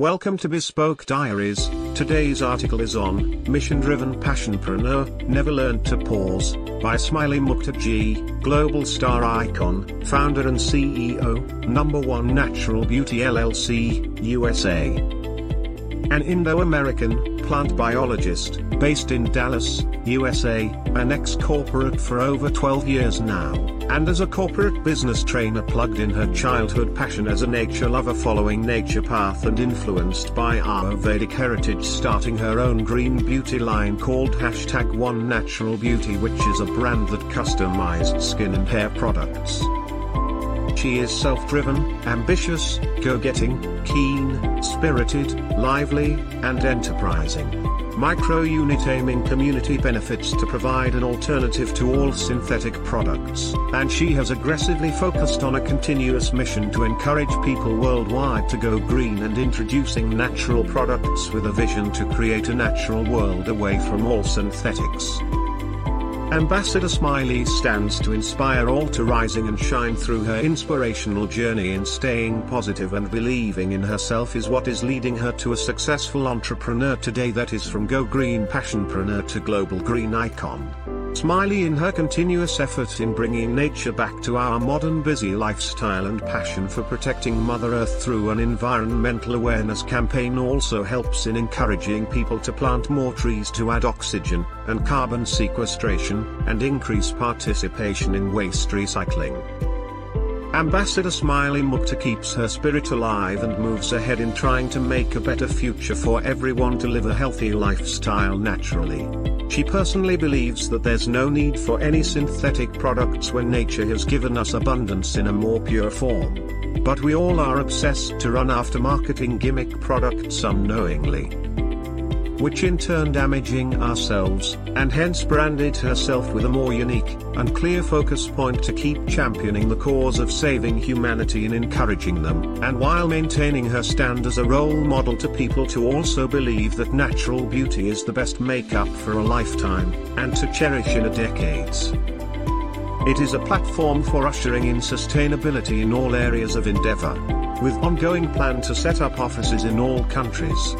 Welcome to Bespoke Diaries. Today's article is on Mission Driven Passionpreneur Never Learned to Pause by Smiley Mukherjee, global star icon, founder and CEO, number one Natural Beauty LLC, USA. An Indo American plant biologist based in Dallas, USA, an ex corporate for over 12 years now and as a corporate business trainer plugged in her childhood passion as a nature lover following nature path and influenced by Ayurvedic heritage starting her own green beauty line called hashtag One Natural Beauty which is a brand that customized skin and hair products. She is self-driven, ambitious, go-getting, keen, spirited, lively, and enterprising. Micro-unit aiming community benefits to provide an alternative to all synthetic products, and she has aggressively focused on a continuous mission to encourage people worldwide to go green and introducing natural products with a vision to create a natural world away from all synthetics. Ambassador Smiley stands to inspire all to rising and shine through her inspirational journey in staying positive and believing in herself is what is leading her to a successful entrepreneur today that is from Go Green Passionpreneur to Global Green Icon. Smiley in her continuous effort in bringing nature back to our modern busy lifestyle and passion for protecting Mother Earth through an environmental awareness campaign also helps in encouraging people to plant more trees to add oxygen and carbon sequestration and increase participation in waste recycling. Ambassador Smiley Mukta keeps her spirit alive and moves ahead in trying to make a better future for everyone to live a healthy lifestyle naturally. She personally believes that there's no need for any synthetic products when nature has given us abundance in a more pure form. But we all are obsessed to run after marketing gimmick products unknowingly which in turn damaging ourselves, and hence branded herself with a more unique and clear focus point to keep championing the cause of saving humanity and encouraging them, and while maintaining her stand as a role model to people to also believe that natural beauty is the best makeup for a lifetime, and to cherish in a decades. It is a platform for ushering in sustainability in all areas of endeavor, with ongoing plan to set up offices in all countries.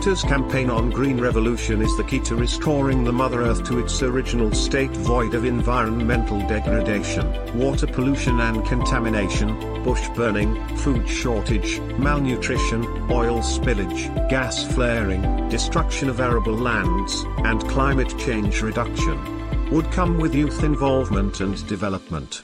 Mukta's campaign on Green Revolution is the key to restoring the Mother Earth to its original state void of environmental degradation, water pollution and contamination, bush burning, food shortage, malnutrition, oil spillage, gas flaring, destruction of arable lands, and climate change reduction. Would come with youth involvement and development.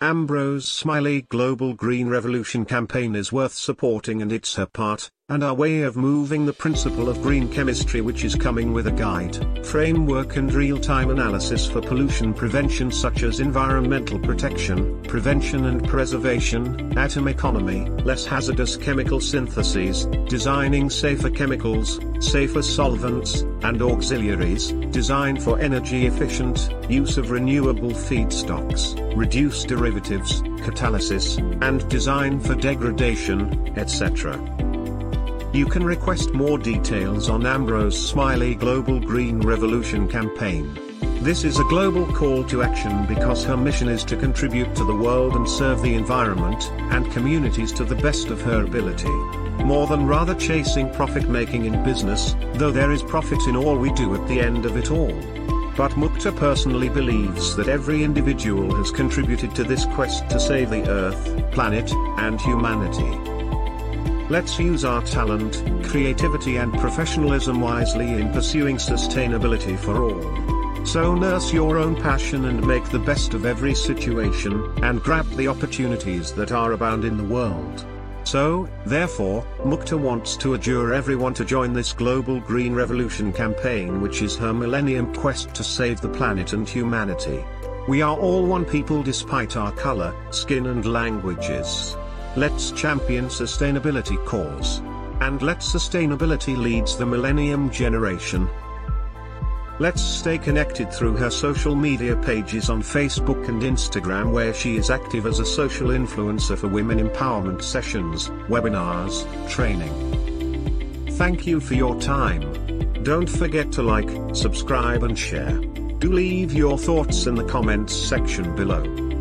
Ambrose Smiley Global Green Revolution campaign is worth supporting and it's her part, and our way of moving the principle of green chemistry which is coming with a guide, framework and real-time analysis for pollution prevention such as environmental protection, prevention and preservation, atom economy, less hazardous chemical syntheses, designing safer chemicals, safer solvents, and auxiliaries, design for energy efficient, use of renewable feedstocks, reduce derivatives, catalysis, and design for degradation, etc. You can request more details on Ambrose Smiley Global Green Revolution campaign. This is a global call to action because her mission is to contribute to the world and serve the environment and communities to the best of her ability. More than rather chasing profit making in business, though there is profit in all we do at the end of it all. But Mukta personally believes that every individual has contributed to this quest to save the earth, planet, and humanity. Let's use our talent, creativity and professionalism wisely in pursuing sustainability for all. So nurse your own passion and make the best of every situation, and grab the opportunities that are abound in the world. So, therefore, Mukta wants to adjure everyone to join this global green revolution campaign which is her millennium quest to save the planet and humanity. We are all one people despite our color, skin and languages. Let's champion sustainability cause. And let sustainability leads the millennium generation. Let's stay connected through her social media pages on Facebook and Instagram where she is active as a social influencer for women empowerment sessions, webinars, training. Thank you for your time. Don't forget to like, subscribe and share. Do leave your thoughts in the comments section below.